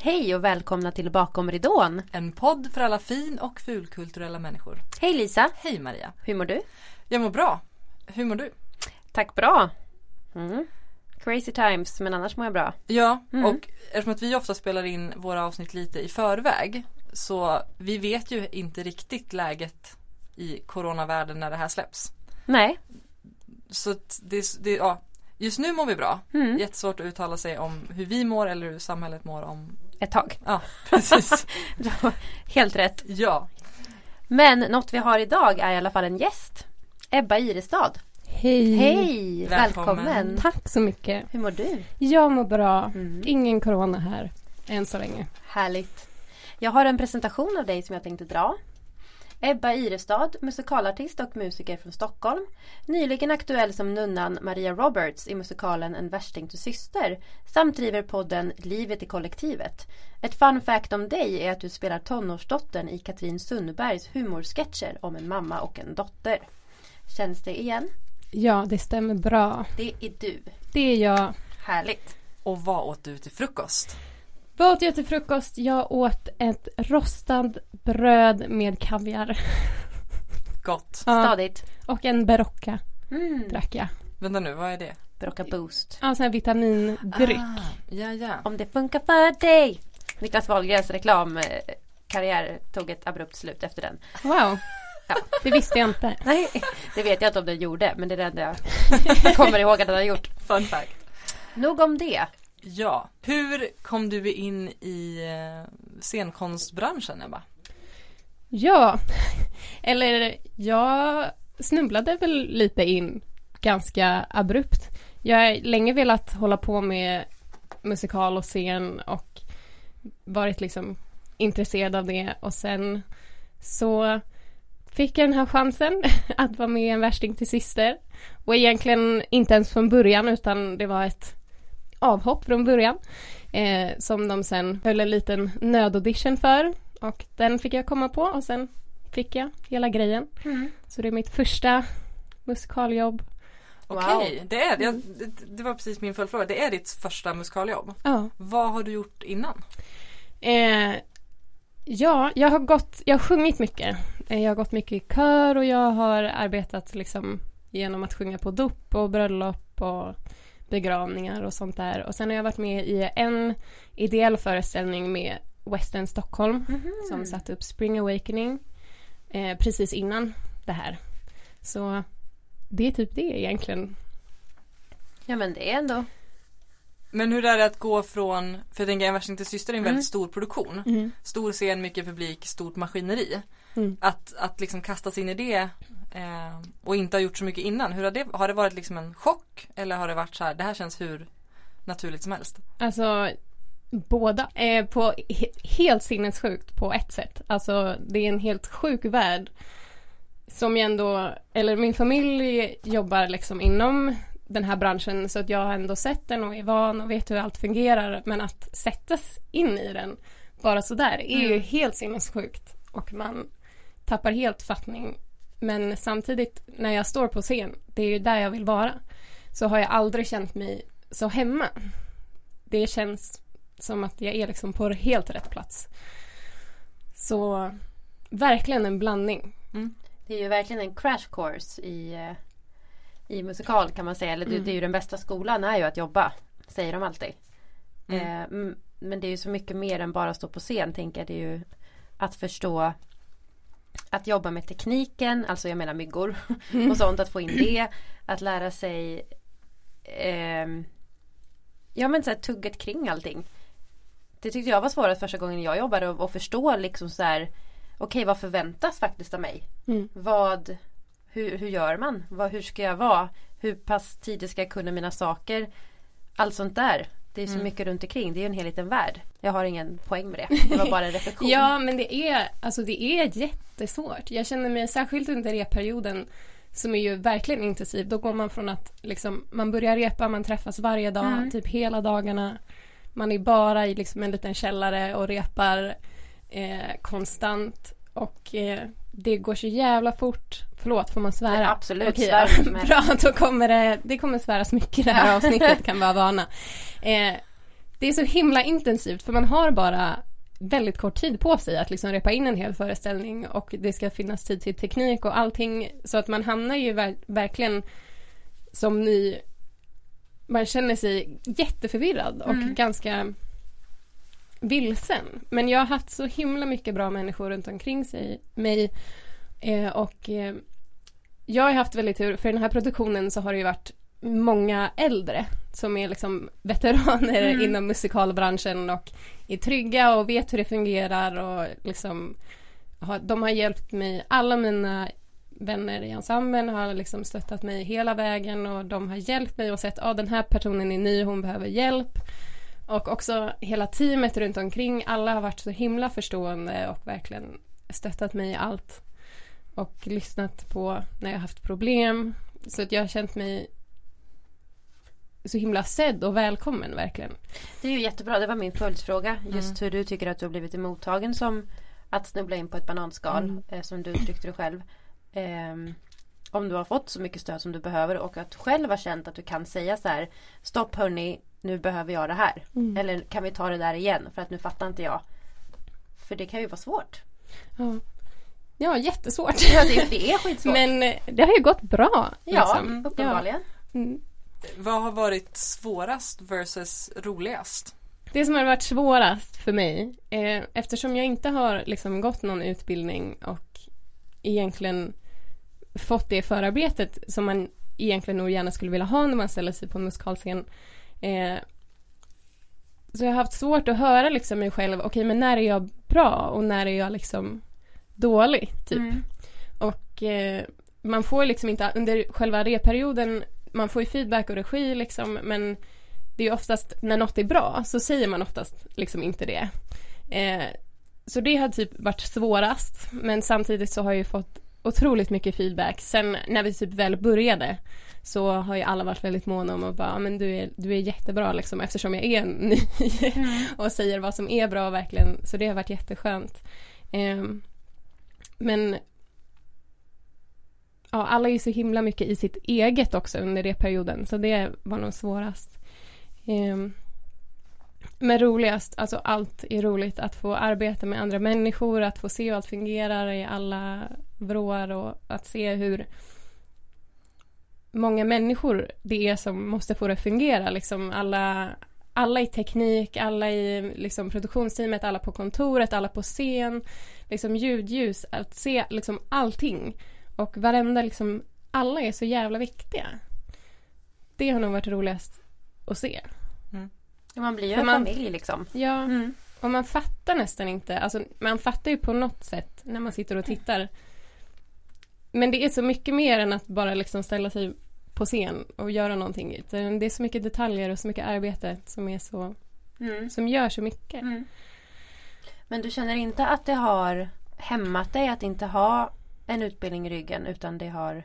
Hej och välkomna till Bakom ridån. En podd för alla fin och fulkulturella människor. Hej Lisa, Hej Maria. hur mår du? Jag mår bra. Hur mår du? Tack bra. Mm. Crazy times, men annars mår jag bra. Ja, Mm. och eftersom att vi ofta spelar in våra avsnitt lite i förväg så vi vet ju inte riktigt läget i coronavärlden när det här släpps. Nej, Så det, det, ja, just nu mår vi bra. Mm. Jättesvårt att uttala sig om hur vi mår eller hur samhället mår om, ett tag. ja precis. Helt rätt. ja, Men något vi har idag är i alla fall en gäst. Ebba Irestad. Hej! Hej, Välkommen. välkommen. Tack så mycket. Hur mår du? Jag mår bra. Mm. Ingen corona här. Än så länge. Härligt. Jag har en presentation av dig som jag tänkte dra. Ebba Irestad, musikalartist och musiker från Stockholm. Nyligen aktuell som nunnan Maria Roberts i musikalen En värsting till syster. Samt driver podden Livet i kollektivet. Ett fun fact om dig är att du spelar tonårsdottern i Katrin Sundbergs humorsketcher om en mamma och en dotter. Känns det igen? Ja, det stämmer bra. Det är du. Det är jag. Härligt. och vad åt du till frukost? Vad åt jag till frukost? Jag åt ett rostad bröd med kaviar. Gott. Ja, Stadigt. och en berocca Mm. drack jag. Vänta nu, vad är det? Brocka boost. Ja, sån här vitamindryck. Ah, ja, ja. Om det funkar för dig. Niklas Wahlgrens reklamkarriär tog ett abrupt slut efter den. Wow. Ja. Det visste jag inte. Nej, det vet jag inte om den gjorde men det är det enda jag kommer ihåg att den har gjort. Fun fact. Nog om det. Ja, hur kom du in i eh, scenkonstbranschen Ebba? Ja, eller jag snubblade väl lite in ganska abrupt. Jag har länge velat hålla på med musikal och scen och varit liksom intresserad av det och sen så fick jag den här chansen att vara med i En värsting till syster och egentligen inte ens från början utan det var ett avhopp från början eh, som de sen höll en liten nödaudition för och den fick jag komma på och sen fick jag hela grejen. Så det är mitt första musikaljobb. Okej, det är det, det. Det var precis min följdfråga. Det är ditt första musikaljobb. Ja. Vad har du gjort innan? Eh, ja, jag har gått, jag har sjungit mycket. Eh, jag har gått mycket i kör och jag har arbetat liksom genom att sjunga på dop och bröllop och begravningar och sånt där. Och sen har jag varit med i en ideell föreställning med Western Stockholm som satte upp Spring Awakening eh, precis innan det här. Så det är typ det egentligen. Ja men det är ändå. Men hur är det att gå från, för jag tänker En värsting till syster är en Mm. väldigt stor produktion. Stor scen, mycket publik, stort maskineri. Mm. Att, att liksom kasta sig in i det eh, och inte ha gjort så mycket innan. Hur har det, har det varit liksom en chock? Eller har det varit så här, det här känns hur naturligt som helst? Alltså båda. Eh, på he- helt sinnessjukt på ett sätt. Alltså det är en helt sjuk värld. Som jag ändå, eller min familj jobbar liksom inom den här branschen så att jag har ändå sett den och är van och vet hur allt fungerar. Men att sättas in i den bara sådär är ju helt sinnessjukt. Och man tappar helt fattning. Men samtidigt när jag står på scen, det är ju där jag vill vara. Så har jag aldrig känt mig så hemma. Det känns som att jag är liksom på helt rätt plats. Så verkligen en blandning. Det är ju verkligen en crash course i, eh, i musikal kan man säga. Eller det, det är ju den bästa skolan är ju att jobba. Säger de alltid. Mm. Eh, men det är ju så mycket mer än bara stå på scen tänker jag. Det är ju att förstå att jobba med tekniken, alltså jag menar myggor och sånt, att få in det. Att lära sig ehm, Ja men så här, tugget kring allting. Det tyckte jag var svårast första gången jag jobbade och, och förstå liksom så här Okej vad förväntas faktiskt av mig? Mm. Vad hur, hur gör man? Vad, hur ska jag vara? Hur pass tidigt ska jag kunna mina saker? Allt sånt där. Det är så Mm. mycket runt omkring. Det är ju en hel liten värld. Jag har ingen poäng med det. Det var bara en reflektion. Ja, men det är, alltså det är jättesvårt. Jag känner mig särskilt under repperioden som är ju verkligen intensiv. Då går man från att liksom, man börjar repa, man träffas varje dag, Mm. typ hela dagarna. Man är bara i liksom en liten källare och repar eh, konstant. Och eh, det går så jävla fort. Förlåt, får man svära? Ja, absolut, Okej, svär ja, med. Bra, då kommer det, det kommer sväras mycket det här avsnittet kan vara vana. Eh, det är så himla intensivt för man har bara väldigt kort tid på sig att liksom repa in en hel föreställning och det ska finnas tid till teknik och allting så att man hamnar ju ver verkligen som ny man känner sig jätteförvirrad och Mm. ganska vilsen. Men jag har haft så himla mycket bra människor runt omkring sig, mig eh, och eh, jag har haft väldigt tur, för i den här produktionen så har det ju varit många äldre som är liksom veteraner Mm. inom musikalbranschen och är trygga och vet hur det fungerar och liksom har, de har hjälpt mig, alla mina vänner i ensemblen har liksom stöttat mig hela vägen och de har hjälpt mig och sett att ah, den här personen är ny, hon behöver hjälp. Och också hela teamet runt omkring, alla har varit så himla förstående och verkligen stöttat mig i allt. Och lyssnat på när jag haft problem. Så att jag har känt mig så himla sedd och välkommen verkligen. Det är ju jättebra, det var min följdfråga. Mm. Just hur du tycker att du har blivit emottagen som att snubbla in på ett bananskal Mm. eh, som du uttryckte det själv. Ehm, om du har fått så mycket stöd som du behöver och att du själv har känt att du kan säga så här Stopp hörni, nu behöver jag det här. Mm. Eller kan vi ta det där igen för att nu fattar inte jag. För det kan ju vara svårt. Ja, ja jättesvårt. Ja, det, det är skitsvårt. Men eh, det har ju gått bra. ja, liksom. uppenbarligen. Ja. Mm. Vad har varit svårast versus roligast? Det som har varit svårast för mig, eh, eftersom jag inte har liksom gått någon utbildning och egentligen fått det förarbetet som man egentligen nog gärna skulle vilja ha när man ställer sig på en musikalscen. Eh, så jag har haft svårt att höra liksom mig själv, okej men när är jag bra och när är jag liksom dålig, typ. Mm. Och eh, man får liksom inte, under själva reperioden, man får ju feedback och regi liksom, men det är ju oftast, när något är bra, så säger man oftast liksom inte det. Eh, så det har typ varit svårast, men samtidigt så har jag ju fått otroligt mycket feedback. Sen när vi typ väl började så har ju alla varit väldigt måna om att bara, "Ja, men du är, du är jättebra liksom eftersom jag är ny och säger vad som är bra verkligen. Så det har varit jätteskönt. Ehm, men ja, alla är ju så himla mycket i sitt eget också under det perioden så det var nog svårast. Ehm, men roligast, alltså allt är roligt att få arbeta med andra människor, att få se hur allt fungerar i alla vrår och att se hur många människor det är som måste få det att fungera. Liksom alla, alla i teknik, alla i liksom produktionsteamet, alla på kontoret, alla på scen, liksom ljud, ljus, att se liksom allting. Och varenda liksom, alla är så jävla viktiga. Det har nog varit roligast att se. Ja, Man blir ju För en man- familj liksom. Ja, Mm. och man fattar nästan inte, alltså man fattar ju på något sätt när man sitter och tittar. Men det är så mycket mer än att bara liksom ställa sig på scen och göra någonting. Det är så mycket detaljer och så mycket arbete som är så, Mm. som gör så mycket. Mm. Men du känner inte att det har hämmat dig att inte ha en utbildning i ryggen utan det har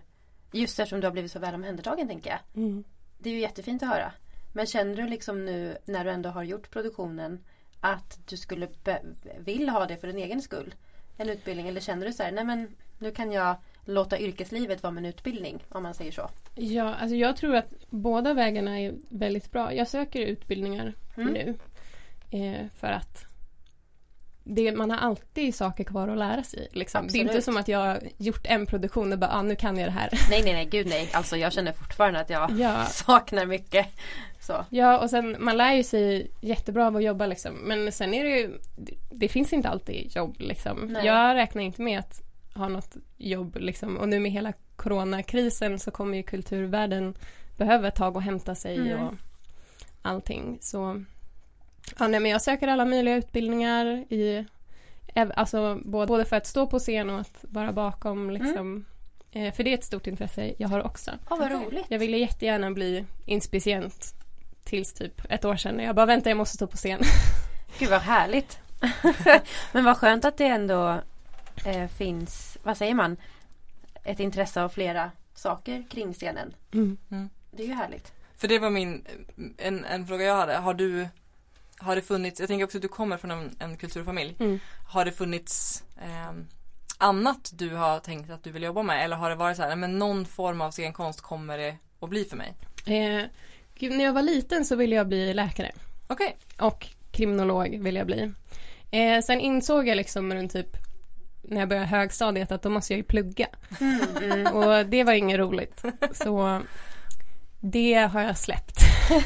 Just eftersom du har blivit så väl omhändertagen tänker jag. Mm. Det är ju jättefint att höra. Men känner du liksom nu när du ändå har gjort produktionen att du skulle be- vill ha det för din egen skull? En utbildning eller känner du så här, nej men nu kan jag låta yrkeslivet vara min utbildning om man säger så. Ja, alltså jag tror att båda vägarna är väldigt bra. Jag söker utbildningar Mm. nu. Eh, för att det, man har alltid saker kvar att lära sig. Liksom. Det är inte som att jag har gjort en produktion och bara, ah, nu kan jag det här. Nej nej nej gud nej. Alltså jag känner fortfarande att jag Ja. saknar mycket. Så. Ja, och sen man lär ju sig jättebra av att jobba liksom. Men sen är det ju, det, det finns inte alltid jobb liksom. Nej. Jag räknar inte med att ha något jobb liksom. Och nu med hela coronakrisen så kommer ju kulturvärlden behöva ett tag att hämta sig Mm. och allting. Så ja, nej, men jag söker alla möjliga utbildningar i Alltså både, både för att stå på scen och att vara bakom liksom. Eh, för det är ett stort intresse jag har också. Åh vad roligt. Jag ville jättegärna bli inspicient tills typ ett år sedan. Jag bara vänta jag måste stå på scen. Gud vad härligt. Men vad skönt att det ändå eh, finns, vad säger man, ett intresse av flera saker kring scenen. Det är ju härligt. För det var min, en, en fråga jag hade. Har du, har det funnits, jag tänker också att du kommer från en, en kulturfamilj. Mm. Har det funnits ehm, annat du har tänkt att du vill jobba med? Eller har det varit så här, "Nej, men någon form av scenkonst kommer det att bli för mig? Eh, gud, när jag var liten så ville jag bli läkare. Okej. och kriminolog vill jag bli. Eh, sen insåg jag liksom runt typ när jag började högstadiet att då måste jag ju plugga. Mm. Och det var inget roligt. Så det har jag släppt.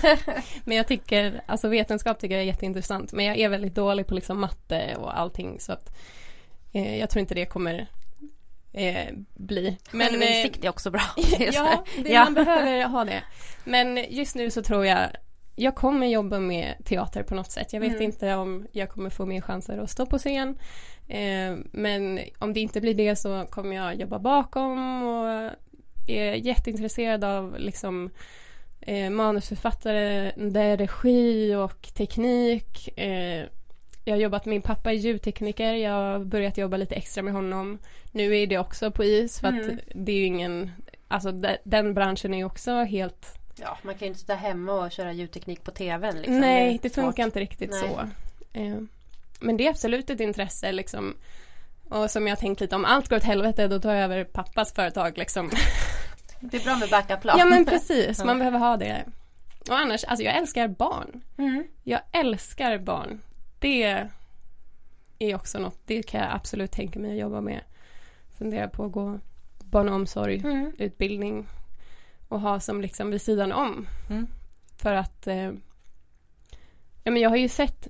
men jag tycker, alltså vetenskap tycker jag är jätteintressant. Men jag är väldigt dålig på liksom matte och allting så att eh, jag tror inte det kommer eh, bli. Men Men, eh, är också bra. Ja, det, Ja. man behöver ha det. Men just nu så tror jag jag kommer jobba med teater på något sätt. Jag vet Mm. inte om jag kommer få mer chanser att stå på scen. Eh, men om det inte blir det så kommer jag jobba bakom och är jätteintresserad av liksom eh, manusförfattare, regi och teknik. Eh, jag har jobbat, min pappa är ljudtekniker, jag har börjat jobba lite extra med honom. Nu är det också på is för att Mm. det är ju ingen, alltså de, den branschen är också helt, Ja, man kan ju inte sitta hemma och köra ljudteknik på tvn. Liksom. nej det funkar inte riktigt Nej. så. Men det är absolut ett intresse liksom. Och som jag tänkt lite, om allt går åt helvete då tar jag över pappas företag liksom. Det är bra med backup-plan. Ja men precis, man behöver ha det. Och annars, alltså jag älskar barn. Mm. Jag älskar barn. Det är också något, det kan jag absolut tänka mig att jobba med. Fundera på att gå barn och omsorg, Mm. utbildning och ha som liksom vid sidan om. Mm. För att eh, ja, men jag har ju sett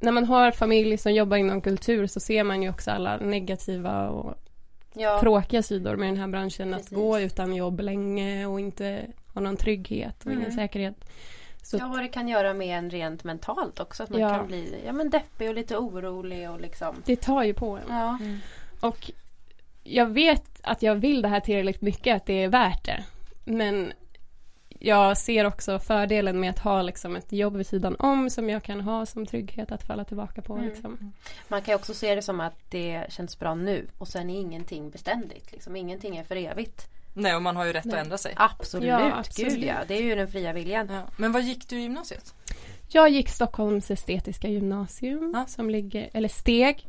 när man har familj som jobbar inom kultur så ser man ju också alla negativa och Ja. tråkiga sidor med den här branschen. Precis. Att gå utan jobb länge och inte ha någon trygghet och ingen Mm. säkerhet. Så ja, vad det kan göra med en rent mentalt också. Att man Ja. kan bli ja, men deppig och lite orolig och liksom. det tar ju på en. Ja. Och jag vet att jag vill det här tillräckligt mycket, att det är värt det. Men jag ser också fördelen med att ha liksom ett jobb vid sidan om som jag kan ha som trygghet att falla tillbaka på. Mm. Liksom. Man kan ju också se det som att det känns bra nu och sen är ingenting beständigt. Liksom. Ingenting är för evigt. Nej och man har ju rätt Nej. att ändra sig. Absolut, Ja, absolut. gud ja. Det är ju den fria viljan. Ja. Men vad gick du i gymnasiet? Jag gick Stockholms estetiska gymnasium, Ja. som ligger, eller STEG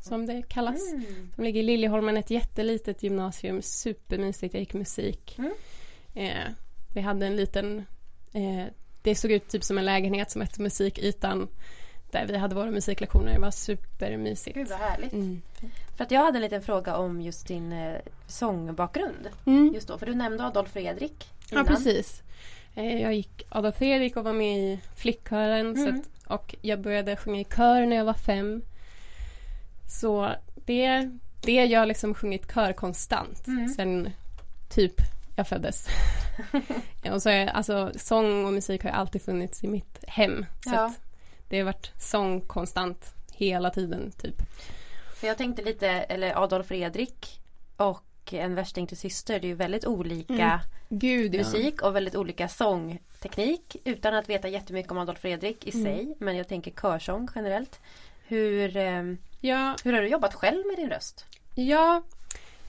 som det kallas. Mm. Som ligger i Liljeholmen, ett jättelitet gymnasium, supermysigt. Jag gick musik. Mm. Eh, vi hade en liten, eh, det såg ut typ som en lägenhet som hette Musikytan. Där vi hade våra musiklektioner, det var supermysigt. Gud vad härligt. Mm. För att jag hade en liten fråga om just din eh, sångbakgrund. Mm. Just då, för du nämnde Adolf Fredrik Ja innan. precis. Eh, jag gick Adolf Fredrik och var med i flickkören. Så Mm. att, och jag började sjunga i kör när jag var fem. Så det, det jag har liksom sjungit kör konstant Mm. sen typ jag föddes. Ja, och så är, alltså, sång och musik har alltid funnits i mitt hem. Så Ja. det har varit sång konstant hela tiden typ. För jag tänkte lite, eller Adolf Fredrik och En värsting till syster. Det är ju väldigt olika Mm. Gud ja. musik och väldigt olika sångteknik. Utan att veta jättemycket om Adolf Fredrik i Mm. sig. Men jag tänker körsång generellt. Hur, eh, Ja, hur har du jobbat själv med din röst? Ja,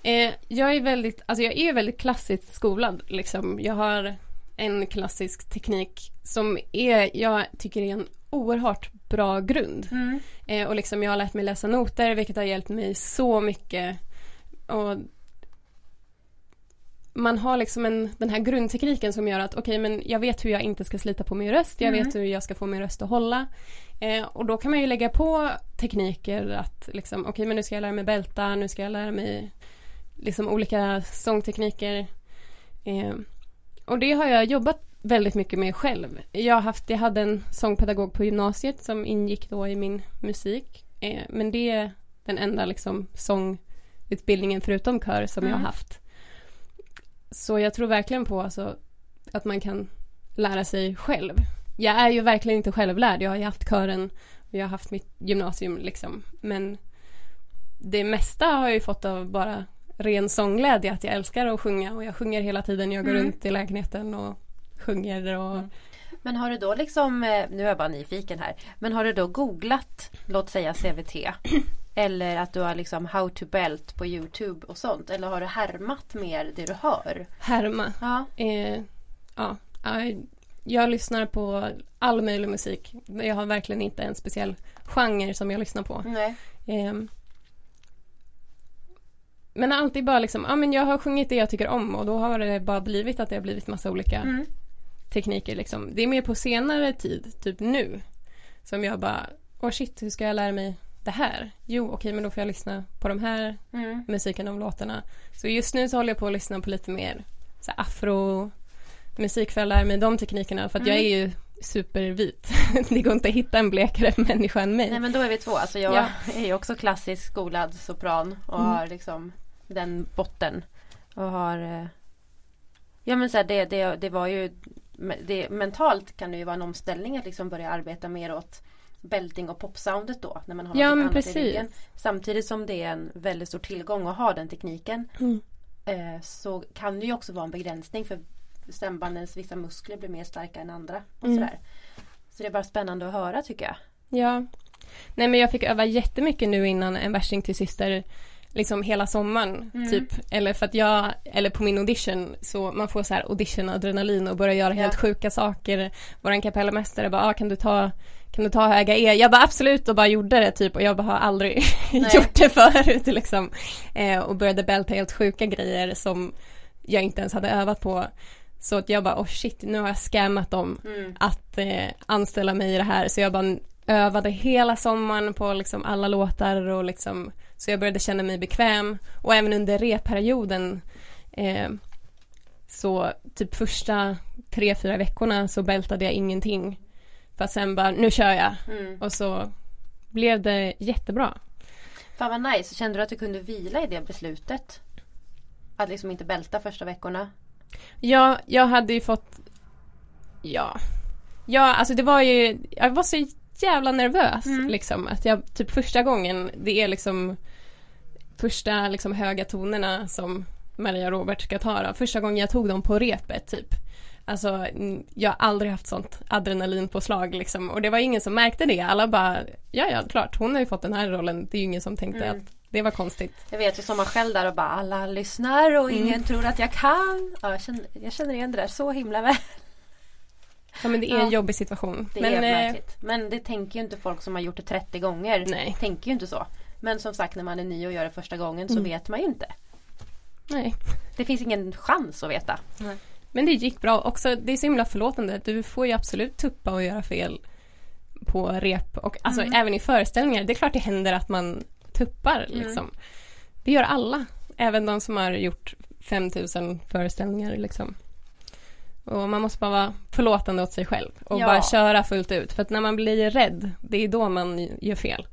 eh, jag är väldigt, alltså jag är väldigt klassiskt skolad liksom. Jag har en klassisk teknik som är, jag tycker är en oerhört bra grund. Eh, och liksom jag har lärt mig läsa noter vilket har hjälpt mig så mycket. Och man har liksom en, den här grundtekniken som gör att okej men jag vet hur jag inte ska slita på min röst. Jag Mm. vet hur jag ska få min röst att hålla. Eh, och då kan man ju lägga på tekniker att liksom okej men nu ska jag lära mig bälta, nu ska jag lära mig liksom olika sångtekniker. Eh, och det har jag jobbat väldigt mycket med själv. Jag, har haft, jag hade en sångpedagog på gymnasiet som ingick då i min musik. Eh, men det är den enda liksom sångutbildningen förutom kör som jag Mm. har haft. Så jag tror verkligen på alltså, att man kan lära sig själv. Jag är ju verkligen inte självlärd. Jag har ju haft kören och jag har haft mitt gymnasium liksom. Men det mesta har jag ju fått av bara ren sångglädje. Att jag älskar att sjunga och jag sjunger hela tiden. Jag går Mm. runt i lägenheten och sjunger och Mm. Men har du då liksom, eh, nu är jag bara nyfiken här. Men har du då googlat, låt säga CVT? Eller att du har liksom how to belt på Youtube och sånt? Eller har du härmat mer det du hör? härma. Ja. Eh, ja, ja, jag lyssnar på all möjlig musik. Jag har verkligen inte en speciell genre som jag lyssnar på. Nej. Ehm. Men alltid bara liksom, ja men jag har sjungit det jag tycker om och då har det bara blivit att det har blivit massa olika Mm. tekniker liksom. Det är mer på senare tid, typ nu. Som jag bara, åh shit, hur ska jag lära mig det här? Jo, okej, men då får jag lyssna på de här Mm. musiken och låtarna. Så just nu så håller jag på att lyssna på lite mer så afro musik för att lära mig de teknikerna för att jag Mm. är ju supervit. det går inte att hitta en blekare människa än mig. Nej men då är vi två. Alltså jag Ja. är ju också klassiskt skolad sopran och Mm. har liksom den botten. Och har eh, Ja men så här, det, det, det var ju det, Mentalt kan det ju vara en omställning att liksom börja arbeta mer åt Belting och popsoundet då när man har Ja, men annat i ryggen. precis. Samtidigt som det är en väldigt stor tillgång att ha den tekniken Mm. eh, Så kan det ju också vara en begränsning för stämbandens vissa muskler blir mer starka än andra. Och Mm. sådär. Så det är bara spännande att höra tycker jag. Ja. Nej men jag fick öva jättemycket nu innan en värsting till syster liksom hela sommaren Mm. typ. Eller för att jag, eller på min audition så man får så här audition-adrenalin och börjar göra Ja. helt sjuka saker. Våran kapellmästare bara, ah, kan du ta kan du ta höga E? Jag bara absolut och bara gjorde det typ och jag bara har aldrig gjort det förut liksom. Eh, och började bälta helt sjuka grejer som jag inte ens hade övat på. Så att jag bara, oh shit, nu har jag scammat dem Mm. att eh, anställa mig i det här så jag bara övade hela sommaren på liksom alla låtar och liksom så jag började känna mig bekväm och även under repperioden eh, så typ första tre, fyra veckorna så bältade jag ingenting för att sen bara, nu kör jag Mm. och så blev det jättebra. Fan vad nice. Kände du att du kunde vila i det beslutet? Att liksom inte bälta första veckorna? Ja, jag hade ju fått Ja Ja, alltså det var ju Jag var så jävla nervös Mm. liksom att jag typ första gången Det är liksom Första liksom höga tonerna som Maria Robert ska ta då. Första gången jag tog dem på repet typ Alltså jag har aldrig haft sånt adrenalinpåslag liksom och det var ingen som märkte det. Alla bara Ja ja klart hon har ju fått den här rollen. Det är ju ingen som tänkte Mm. att det var konstigt. Jag vet ju som man själv där och bara alla lyssnar och ingen Mm. tror att jag kan. Ja, jag, känner, jag känner igen det där så himla väl. Ja men det är en Ja. jobbig situation. Det men, är eh, märkligt. Men det tänker ju inte folk som har gjort det 30 gånger. Nej. Tänker ju inte så. Men som sagt när man är ny och gör det första gången så Mm. vet man ju inte. Nej. Det finns ingen chans att veta. Men det gick bra. Också, det är så himla förlåtande. Du får ju absolut tuppa och göra fel på rep och alltså Mm. även i föreställningar. Det är klart det händer att man tuppar Mm. liksom. Det gör alla. Även de som har gjort 5000 föreställningar liksom. Och man måste bara vara förlåtande åt sig själv och Ja. bara köra fullt ut. För att när man blir rädd, det är då man gör fel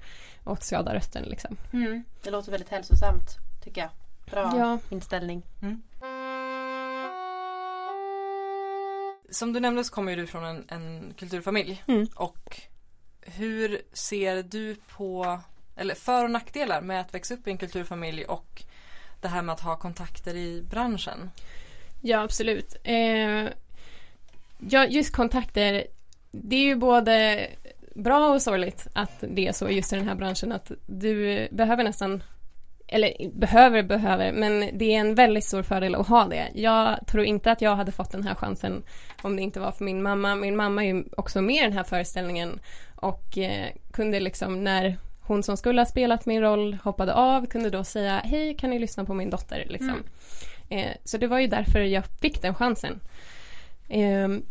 och skadar rösten liksom. Mm. Det låter väldigt hälsosamt tycker jag. Bra Ja. inställning. Som du nämnde så kommer ju du från en, en kulturfamilj. Mm. Och hur ser du på, eller för och nackdelar med att växa upp i en kulturfamilj och det här med att ha kontakter i branschen? Ja, absolut. Eh, ja, just kontakter. Det är ju både bra och sorgligt att det är så just i den här branschen att du behöver nästan eller behöver, behöver, men det är en väldigt stor fördel att ha det. Jag tror inte att jag hade fått den här chansen om det inte var för min mamma. Min mamma är ju också med i den här föreställningen och eh, kunde liksom när hon som skulle ha spelat min roll hoppade av kunde då säga hej kan ni lyssna på min dotter liksom. Mm. Eh, så det var ju därför jag fick den chansen. Ehm,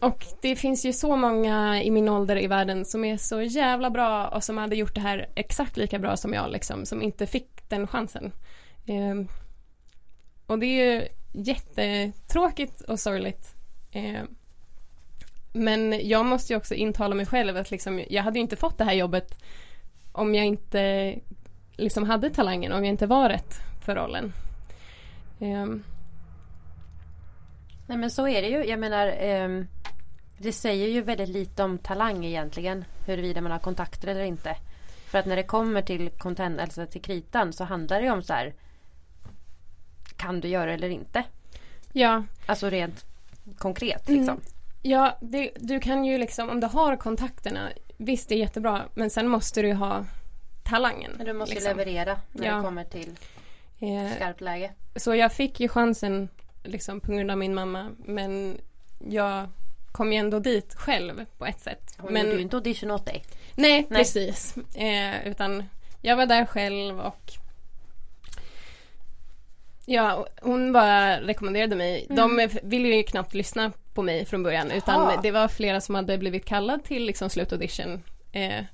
och det finns ju så många i min ålder i världen som är så jävla bra och som hade gjort det här exakt lika bra som jag liksom, som inte fick den chansen. Ehm, och det är ju jättetråkigt och sorgligt. Ehm, men jag måste ju också intala mig själv att liksom, jag hade ju inte fått det här jobbet om jag inte liksom hade talangen, om jag inte var rätt för rollen. Ehm, Nej men så är det ju. Jag menar ehm, Det säger ju väldigt lite om talang egentligen. Huruvida man har kontakter eller inte. För att när det kommer till content, alltså till kritan så handlar det ju om så här. Kan du göra eller inte? ja, Alltså rent konkret Mm. liksom. Ja, det, du kan ju liksom, om du har kontakterna, visst det är jättebra, men sen måste du ju ha talangen. Men du måste liksom. leverera när Ja. det kommer till skarpt läge. så jag fick ju chansen liksom på grund av min mamma, men jag kom ju ändå dit själv på ett sätt. Hon men, gjorde ju inte audition åt dig. Nej, Nej. precis. Eh, utan jag var där själv och Ja, hon bara rekommenderade mig. Mm. De ville ju knappt lyssna på mig från början utan Jaha. det var flera som hade blivit kallad till liksom slutaudition. Eh,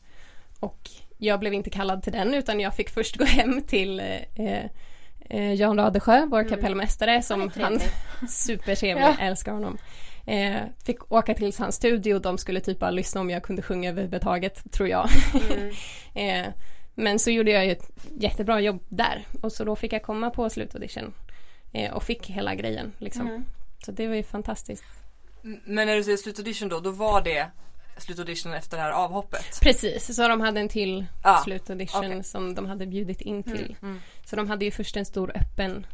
och jag blev inte kallad till den utan jag fick först gå hem till eh, eh, Jan Radesjö, vår Mm. kapellmästare som Han han trevlig. supertrevlig, Ja. älskar honom. Eh, fick åka till hans studio och de skulle typ bara lyssna om jag kunde sjunga överhuvudtaget, tror jag. Mm. Eh, men så gjorde jag ju ett jättebra jobb där och så då fick jag komma på slutaudition eh, och fick hela grejen liksom. Mm. Så det var ju fantastiskt. Men när du säger slutaudition då, då var det slutaudition efter det här avhoppet? Precis, så de hade en till Ja, slutaudition okej. som de hade bjudit in till. Mm. Så de hade ju först en stor öppen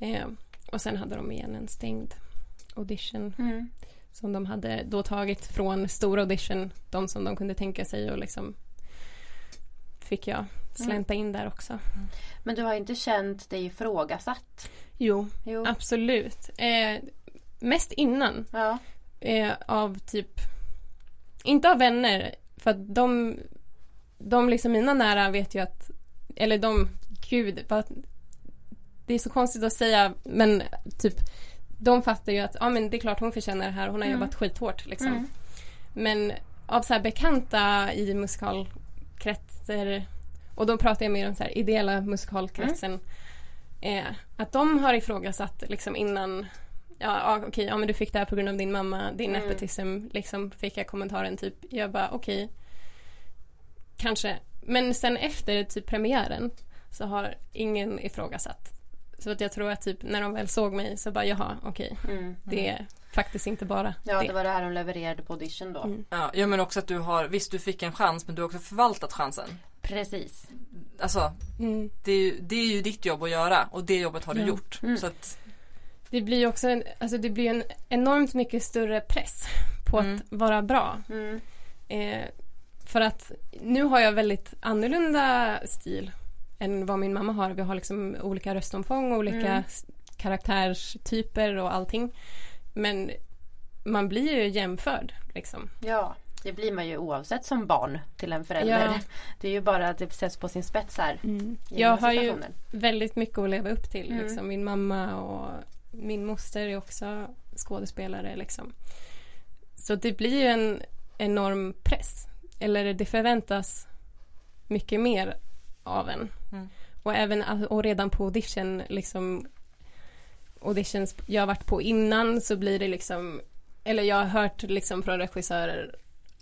eh, och sen hade de igen en stängd audition Mm. som de hade då tagit från stor audition, de som de kunde tänka sig och liksom fick jag slänta in där också. Men du har inte känt dig ifrågasatt? Jo, Jo. absolut. Eh, mest innan Ja. eh, av typ, inte av vänner, för att de, de liksom mina nära vet ju att, eller de, gud, vad, det är så konstigt att säga, men typ, de fattar ju att, ja men det är klart hon förtjänar det här, hon har Mm. jobbat skithårt liksom. Mm. Men av så här bekanta i musikalkretsar och då pratar jag mer om så här ideella musikalkretsen. Eh, att de har ifrågasatt liksom innan Ja, okej, ja men du fick det här på grund av din mamma, din Mm. nepotism, liksom fick jag kommentaren typ. Jag bara okej. Kanske. Men sen efter typ premiären så har ingen ifrågasatt. Så att jag tror att typ när de väl såg mig så bara jaha okej. Mm. Det är faktiskt inte bara Ja, det. det var det här de levererade på audition då. Mm. Ja, ja men också att du har, visst du fick en chans men du har också förvaltat chansen. Precis. Alltså Mm. det är, ju, det är ju ditt jobb att göra och det jobbet har du Ja. gjort. Mm. Så att, Det blir också en, alltså det blir en enormt mycket större press på Mm. att vara bra. Mm. Eh, för att nu har jag väldigt annorlunda stil än vad min mamma har. Vi har liksom olika röstomfång, olika Mm. karaktärstyper och allting. Men man blir ju jämförd liksom. Ja, det blir man ju oavsett som barn till en förälder. Ja. Det är ju bara att det sätts på sin spets här. den Jag har ju väldigt mycket att leva upp till. Mm. Liksom. Min mamma och min moster är också skådespelare. Liksom. Så det blir ju en enorm press. Eller det förväntas mycket mer av en. Mm. Och även och redan på audition, liksom auditions jag har varit på innan så blir det liksom eller jag har hört liksom från regissörer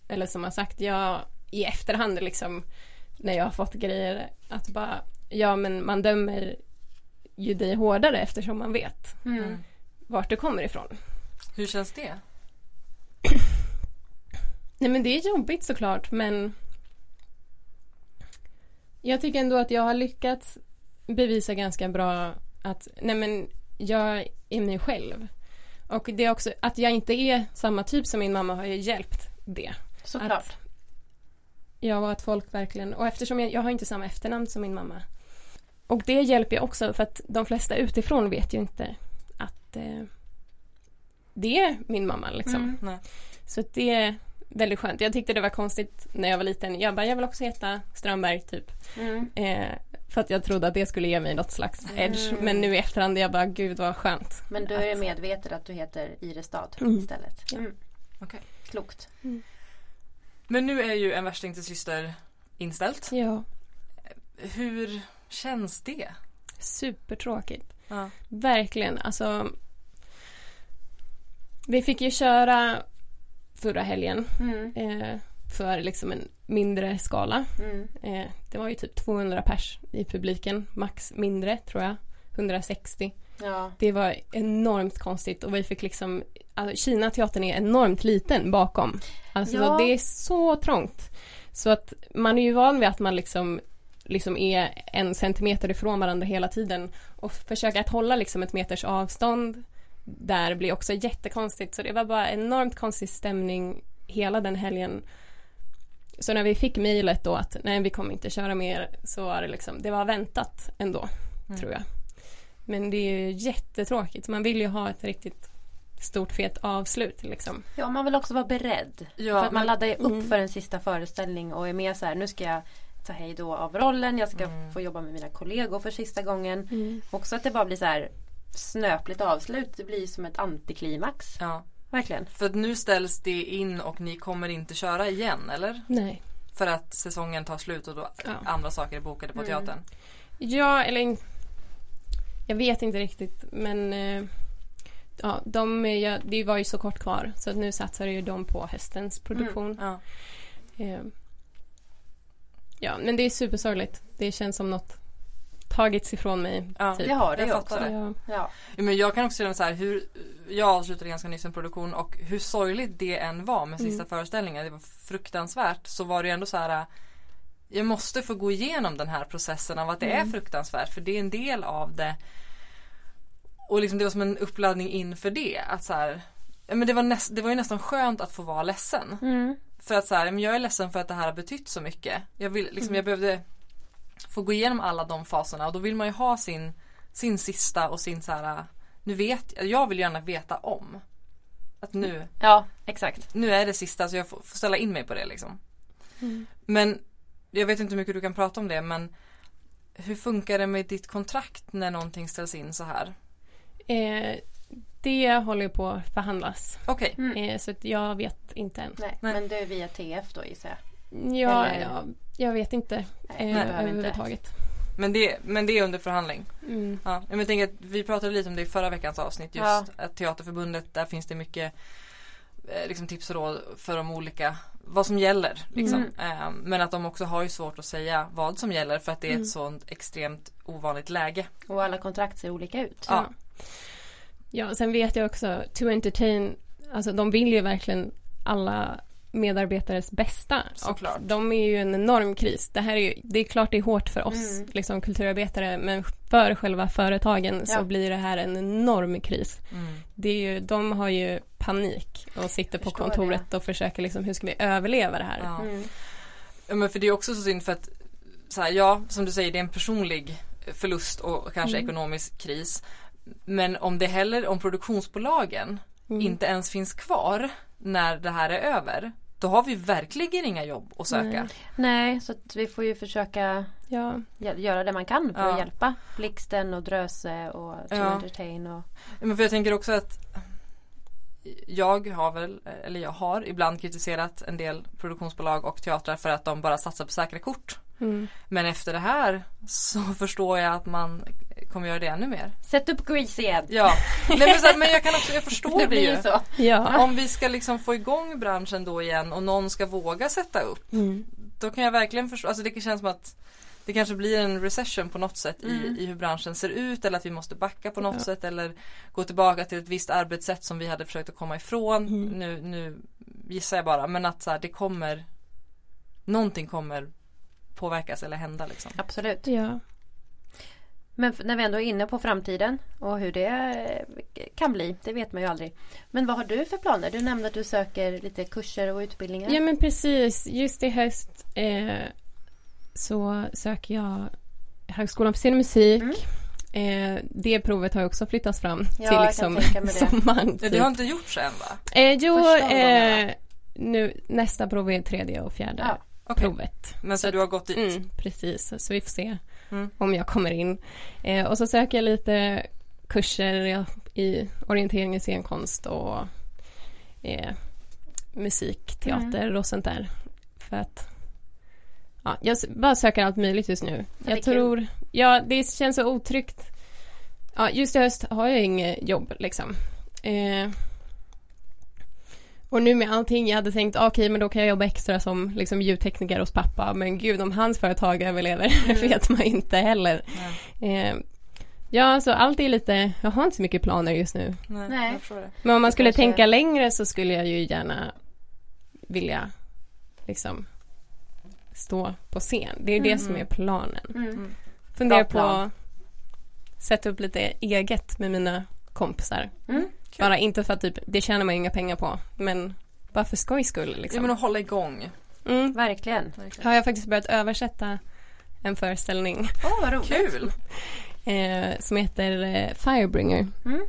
eller som har sagt jag i efterhand liksom när jag har fått grejer att bara ja men man dömer ju dig hårdare eftersom man vet Mm. vart du kommer ifrån. hur känns det? Nej men det är jobbigt såklart men jag tycker ändå att jag har lyckats bevisa ganska bra att nej men jag är mig själv. Och det är också att jag inte är samma typ som min mamma har ju hjälpt det. Såklart. Ja, och att folk verkligen, och eftersom jag, jag har inte samma efternamn som min mamma. Och det hjälper ju också för att de flesta utifrån vet ju inte att eh, det är min mamma liksom. Mm. Så att det är väldigt skönt. Jag tyckte det var konstigt när jag var liten. Jag bara, jag vill också heta Strömberg typ. Mm. Eh, för att jag trodde att det skulle ge mig något slags edge. Mm. Men nu i efterhand, jag bara, gud vad skönt. Men du är Att- medveten att du heter Irestad Mm. istället. Ja. Mm. Okej. Klokt. Men nu är ju En värsting till syster inställt. Ja, Hur känns det? supertråkigt. Ja. Verkligen, alltså. Vi fick ju köra förra helgen Mm. eh, för liksom en mindre skala. Mm. Eh, det var ju typ 200 pers i publiken, max mindre tror jag. 160. Ja. Det var enormt konstigt och vi fick liksom alltså, Kina-teatern är enormt liten bakom. Alltså Ja. det är så trångt. Så att man är ju van vid att man liksom liksom är en centimeter ifrån varandra hela tiden och försöka att hålla liksom ett meters avstånd där blir också jättekonstigt så det var bara enormt konstig stämning hela den helgen. Så när vi fick mejlet då att nej vi kommer inte köra mer så var det liksom det var väntat ändå Mm. tror jag. Men det är ju jättetråkigt. Man vill ju ha ett riktigt stort fet avslut liksom. ja, man vill också vara beredd. Ja, för att man men- laddar ju upp Mm. för en sista föreställning och är med så här, nu ska jag ta hej då av rollen. Jag ska Mm. få jobba med mina kollegor för sista gången. Mm. Också att det bara blir så här snöpligt avslut. Det blir som ett antiklimax. Ja. Verkligen. För att nu ställs det in och ni kommer inte köra igen eller? Nej. För att säsongen tar slut och då Ja. andra saker är bokade på Mm. teatern. Ja, eller jag vet inte riktigt men eh, ja, de, ja, det var ju så kort kvar så att nu satsar ju de på höstens produktion. Ja. Ja, men det är supersorgligt. Det känns som något tagits ifrån mig. Ja. typ. Det har det Jag också. det. Ja. Ja. Men jag kan också känna så här hur Jag avslutade ganska nyss en produktion och hur sorgligt det än var med sista Mm. föreställningen. Det var fruktansvärt. Så var det ändå så här Jag måste få gå igenom den här processen av att det är Mm. fruktansvärt för det är en del av det. Och liksom det var som en uppladdning inför det. Att så här, men det, var näst, det var ju nästan skönt att få vara ledsen. Mm. För att så här, jag är ledsen för att det här har betytt så mycket. Jag, vill, liksom, jag behövde få gå igenom alla de faserna och då vill man ju ha sin, sin sista och sin så här. Nu vet jag vill gärna veta om. Att nu, ja, exakt. nu är det sista så jag får, får ställa in mig på det liksom. Mm. Men jag vet inte hur mycket du kan prata om det men hur funkar det med ditt kontrakt när någonting ställs in så här? Eh, det håller på att förhandlas. Okej, Mm. Eh, så jag vet inte än. Nej, Nej. men det är via TF då gissar jag. Ja, Eller- ja, jag vet inte Nej, eh, behöver inte. överhuvudtaget. men, det, men det är under förhandling. Mm. Ja, men jag tänker att vi pratade lite om det i förra veckans avsnitt just Ja. att Teaterförbundet där finns det mycket eh, liksom tips och råd för de olika vad som gäller liksom. Eh, men att de också har ju svårt att säga vad som gäller för att det är Mm. ett sånt extremt ovanligt läge. Och alla kontrakt ser olika ut. Ja. Ja. sen vet jag också, To Entertain, alltså de vill ju verkligen alla medarbetares bästa. Såklart. Och de är ju en enorm kris. Det här är ju, det är klart det är hårt för oss Mm. liksom kulturarbetare men för själva företagen Ja. så blir det här en enorm kris. Mm. Det är ju, de har ju panik och sitter på kontoret och försöker liksom, hur ska vi överleva det här? Ja. Mm. ja men för det är också så synd för att så här, ja som du säger det är en personlig förlust och kanske Mm. ekonomisk kris. Men om det heller, om produktionsbolagen Mm. inte ens finns kvar när det här är över. Då har vi verkligen inga jobb att söka. Nej. Nej, så att vi får ju försöka Ja, gö- göra det man kan för Ja. att hjälpa Blixten och Dröse och To Ja. Entertain och Men för jag tänker också att jag har väl, eller jag har ibland kritiserat en del produktionsbolag och teatrar för att de bara satsar på säkra kort. mm. Men efter det här så förstår jag att man kommer göra det ännu mer. Sätt upp Grease igen! Ja, Nej, men, så men jag kan också, jag förstår Det det, blir ju. ju så. ja. Om vi ska liksom få igång branschen då igen och någon ska våga sätta upp. Mm. Då kan jag verkligen förstå, alltså det känns som att det kanske blir en recession på något sätt Mm. i, i hur branschen ser ut eller att vi måste backa på något Ja. sätt eller gå tillbaka till ett visst arbetssätt som vi hade försökt att komma ifrån. Mm. Nu, nu gissar jag bara men att så här, det kommer Någonting kommer påverkas eller hända liksom. Absolut. ja. Men när vi ändå är inne på framtiden och hur det eh, kan bli, det vet man ju aldrig. Men vad har du för planer? Du nämnde att du söker lite kurser och utbildningar. Ja men precis, just i höst eh, så söker jag Högskolan för scen och musik. Eh, det provet har också flyttats fram Ja, till liksom sommaren. Typ. det har inte gjorts än va? eh, jo, eh, nu, nästa prov är tredje och fjärde Ja, Okej. provet. Men så, Så du har gått dit? Mm, precis, så vi får se Mm. om jag kommer in. Eh, och så söker jag lite kurser ja, i orientering i scenkonst och eh, musik, teater Mm. och sånt där. För att ja, jag bara söker allt möjligt just nu. är Jag tror, ja det känns så otryggt. Ja, just i höst har jag inget jobb liksom. Eh, och nu med allting, jag hade tänkt ah, okej men då kan jag jobba extra som liksom, ljudtekniker hos pappa. Men gud om hans företag överlever Mm. vet man inte heller. Eh, ja, så allt är lite, jag har inte så mycket planer just nu. Nej, Nej. Men om man skulle kanske- tänka längre så skulle jag ju gärna vilja liksom stå på scen. Det är ju det Mm. som är planen. Mm. Fundera på att sätta upp lite eget med mina kompisar. Mm. Kul. Bara inte för att typ, det tjänar man inga pengar på. Men bara för skojs skull Ja, liksom. men att hålla igång. Mm. Verkligen. Verkligen. Har jag faktiskt börjat översätta en föreställning Åh vad roligt. Kul! eh, som heter eh, Firebringer. Mm.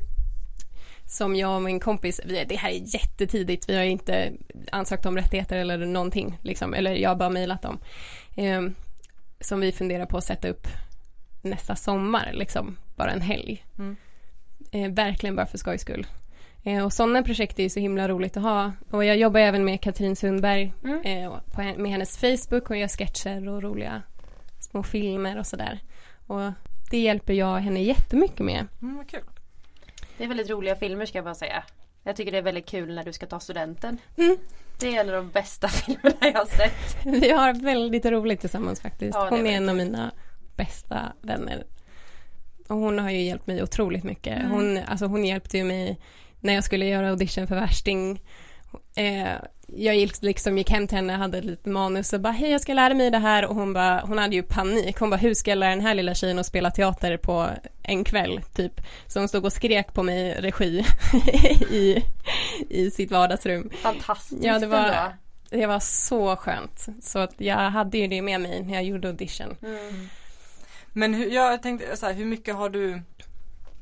Som jag och min kompis, vi, det här är jättetidigt, vi har inte ansökt om rättigheter eller någonting liksom, eller jag har bara mejlat dem. Eh, som vi funderar på att sätta upp nästa sommar, liksom bara en helg. Mm. Eh, verkligen bara för skojs skull. Eh, och sådana projekt är ju så himla roligt att ha. Och jag jobbar även med Katrin Sundberg Mm. eh, och på, med hennes Facebook. Hon gör sketcher och roliga små filmer och sådär. Och det hjälper jag henne jättemycket med. Mm, vad kul. Det är väldigt roliga filmer ska jag bara säga. Jag tycker det är väldigt kul när du ska ta studenten. Mm. Det är en av de bästa filmerna jag har sett. Vi har väldigt roligt tillsammans faktiskt. Ja, det är hon är en av mina bästa vänner. Och hon har ju hjälpt mig otroligt mycket. Mm. Hon, alltså hon hjälpte ju mig när jag skulle göra audition för Värsting. Eh, jag gick, liksom gick hem till henne, hade ett litet manus och bara hej jag ska lära mig det här och hon bara, hon hade ju panik. Hon bara hur ska jag lära den här lilla tjejen att spela teater på en kväll typ. Så hon stod och skrek på mig regi i, i sitt vardagsrum. Fantastiskt Ja, det var-. Det var så skönt. Så att jag hade ju det med mig när jag gjorde audition. Mm. Men hur, jag tänkte så här, hur mycket har du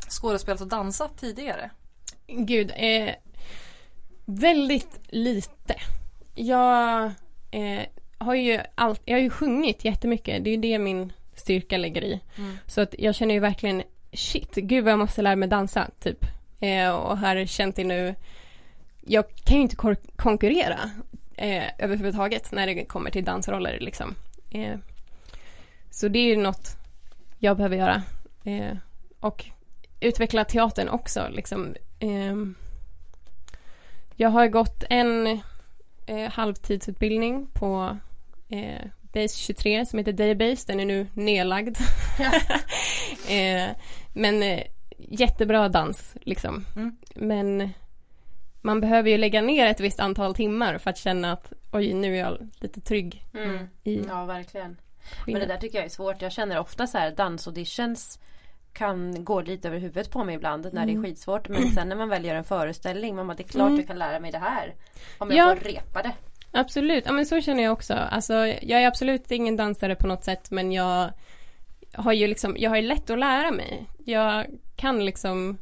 skådespelat och dansat tidigare? Gud, eh, väldigt lite. Jag eh, har ju allt, jag har ju sjungit jättemycket. Det är ju det min styrka ligger i. Mm. Så att jag känner ju verkligen shit, gud vad jag måste lära mig dansa typ. Eh, och har känt det nu. Jag kan ju inte konkurrera eh, överhuvudtaget när det kommer till dansroller liksom. Eh, så det är ju något jag behöver göra. Eh, och utveckla teatern också liksom. Ehm, jag har gått en eh, halvtidsutbildning på eh, Base 23 som heter Daybase. Den är nu nedlagd. eh, men eh, jättebra dans liksom. Mm. Men man behöver ju lägga ner ett visst antal timmar för att känna att oj, nu är jag lite trygg Mm. i Ja, verkligen. Men det där tycker jag är svårt. Jag känner ofta så här dansauditions kan gå lite över huvudet på mig ibland när det är skitsvårt. Men sen när man väl gör en föreställning, man bara, det är klart Mm. jag kan lära mig det här. Om jag Ja. får repa det. Absolut, ja men så känner jag också. Alltså, jag är absolut ingen dansare på något sätt men jag har ju liksom, jag har ju lätt att lära mig. Jag kan liksom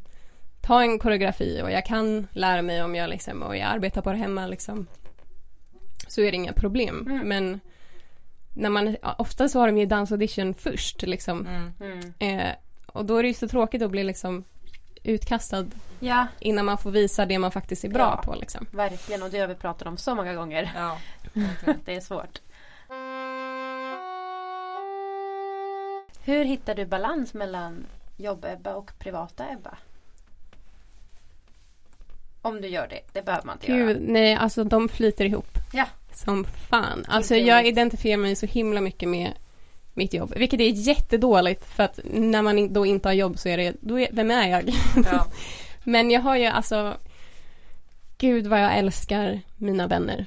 ta en koreografi och jag kan lära mig om jag liksom, och jag arbetar på det hemma liksom. Så är det inga problem. Mm. Men när man, ofta så har de ju dansaudition först liksom. Mm. Mm. Eh, och då är det ju så tråkigt att bli liksom utkastad Ja, innan man får visa det man faktiskt är bra Ja. på liksom. verkligen. Och det har vi pratat om så många gånger. Ja. Det är svårt. Hur hittar du balans mellan jobb-Ebba och privata Ebba? Om du gör det. Det behöver man inte Gud, göra. nej, alltså de flyter ihop. Ja. Som fan. Alltså jag identifierar mig så himla mycket med mitt jobb. Vilket är jättedåligt för att när man då inte har jobb så är det, då är, vem är jag? Ja. Men jag har ju alltså, gud vad jag älskar mina vänner.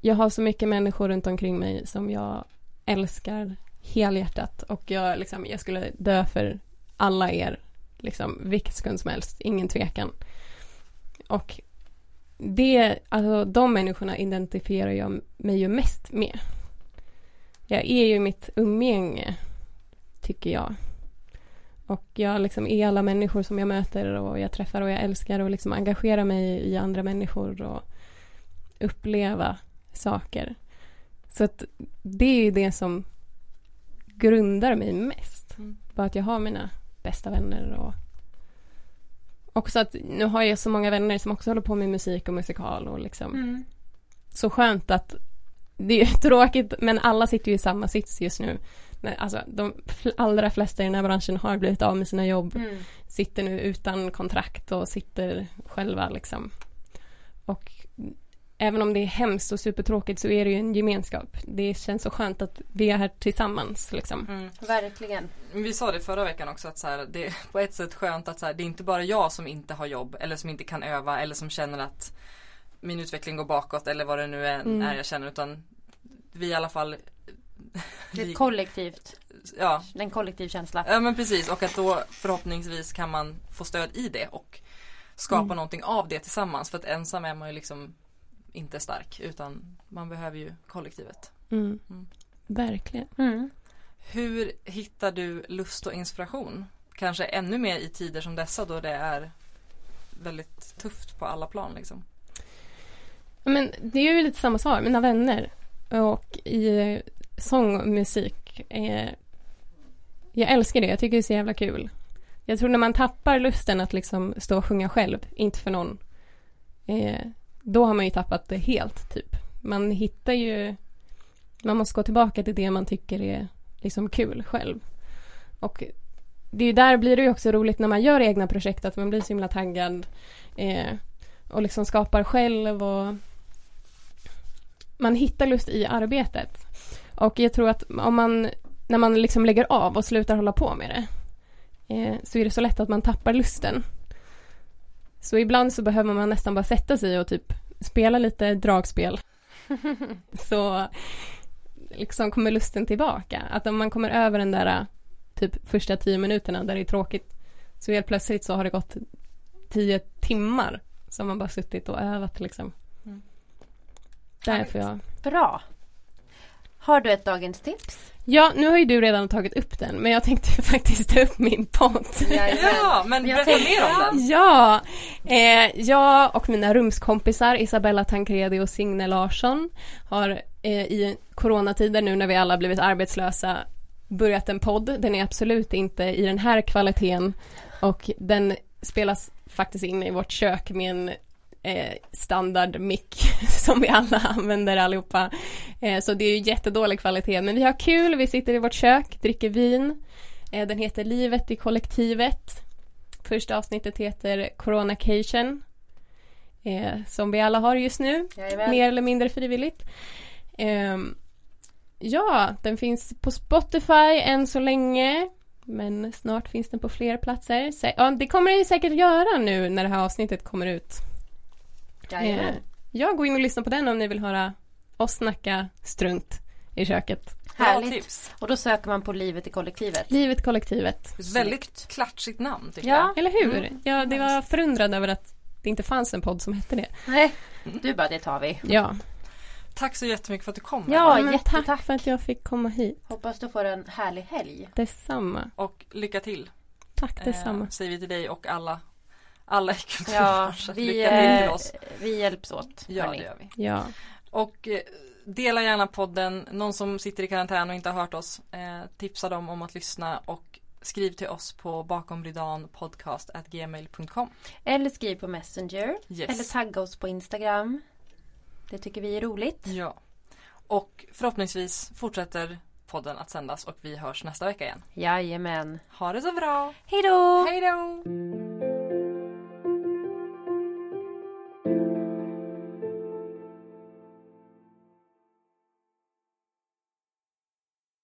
Jag har så mycket människor runt omkring mig som jag älskar helhjärtat och jag, liksom, jag skulle dö för alla er, liksom vilket sekund som helst, ingen tvekan. Och det, alltså de människorna identifierar jag mig ju mest med. Jag är ju mitt umgänge, tycker jag. Och jag liksom är alla människor som jag möter och jag träffar och jag älskar och liksom engagera mig i andra människor och uppleva saker. Så att det är ju det som grundar mig mest. Mm. Bara att jag har mina bästa vänner och också att nu har jag så många vänner som också håller på med musik och musikal och liksom Mm. så skönt att det är tråkigt men alla sitter ju i samma sits just nu. Alltså de allra flesta i den här branschen har blivit av med sina jobb, Mm. sitter nu utan kontrakt och sitter själva liksom. Och även om det är hemskt och supertråkigt så är det ju en gemenskap. Det känns så skönt att vi är här tillsammans liksom. Mm. Verkligen. Vi sa det förra veckan också att så här, det är på ett sätt skönt att så här, det är inte bara jag som inte har jobb eller som inte kan öva eller som känner att min utveckling går bakåt eller vad det nu är, Mm. är jag känner utan vi i alla fall Det är kollektivt. ja, En kollektiv känsla. ja men precis och att då förhoppningsvis kan man få stöd i det och skapa Mm. någonting av det tillsammans för att ensam är man ju liksom inte stark utan man behöver ju kollektivet. Mm. Mm. Verkligen. Mm. Hur hittar du lust och inspiration? Kanske ännu mer i tider som dessa då det är väldigt tufft på alla plan liksom. Men det är ju lite samma svar, mina vänner. Och i sång och musik eh, jag älskar det. Jag tycker det är så jävla kul. Jag tror när man tappar lusten att liksom stå och sjunga själv, inte för någon, eh, då har man ju tappat det helt, typ. Man hittar ju, man måste gå tillbaka till det man tycker är liksom kul själv. Och det är ju där blir det ju också roligt när man gör egna projekt, att man blir så himla taggad eh, och liksom skapar själv och man hittar lust i arbetet. Och jag tror att om man, när man liksom lägger av och slutar hålla på med det, eh, så är det så lätt att man tappar lusten. Så ibland så behöver man nästan bara sätta sig och typ spela lite dragspel. så liksom kommer lusten tillbaka. Att om man kommer över den där typ första tio minuterna där det är tråkigt så helt plötsligt så har det gått tio timmar som man bara suttit och övat liksom. Mm. Därför jag... Bra. Har du ett dagens tips? Ja, nu har ju du redan tagit upp den, men jag tänkte faktiskt ta upp min podd. Ja, men Jag berätta mer om den. Ja, eh, jag och mina rumskompisar Isabella Tancredi och Signe Larsson har eh, i coronatider nu när vi alla blivit arbetslösa börjat en podd. Den är absolut inte i den här kvaliteten och den spelas faktiskt in i vårt kök med en eh, standard mick som vi alla använder allihopa. Eh, så det är ju jättedålig kvalitet men vi har kul, vi sitter i vårt kök, dricker vin. Eh, den heter Livet i kollektivet. Första avsnittet heter Coronacation. Eh, som vi alla har just nu, Jajamän. mer eller mindre frivilligt. Ehm, ja, den finns på Spotify än så länge. Men snart finns den på fler platser. Ja, det kommer den säkert göra nu när det här avsnittet kommer ut. Jajamän. Eh, ja, gå in och lyssna på den om ni vill höra oss snacka strunt i köket. Härligt. tips. Och då söker man på livet i kollektivet. Livet kollektivet. Ett väldigt klatschigt namn tycker Ja. jag. Eller hur? Mm. Ja, det var förundrad över att det inte fanns en podd som hette det. Nej, du bara det tar vi. Ja, Tack så jättemycket för att du kom. Ja, jättetack. tack för att jag fick komma hit. Hoppas du får en härlig helg. Detsamma. Och lycka till. Tack detsamma. Eh, säger vi till dig och alla alla i Ja, kulturbranschen. vi, Lycka till till eh, oss. vi hjälps åt. Ja, hörni. det gör vi. Ja. Och eh, dela gärna podden. Någon som sitter i karantän och inte har hört oss. Eh, tipsa dem om att lyssna och skriv till oss på bakombrydanpodcast.gmail.com Eller skriv på Messenger. Yes. Eller tagga oss på Instagram. Det tycker vi är roligt. Ja. Och förhoppningsvis fortsätter podden att sändas och vi hörs nästa vecka igen. Jajamän. Ha det så bra! Hej då! Hej då!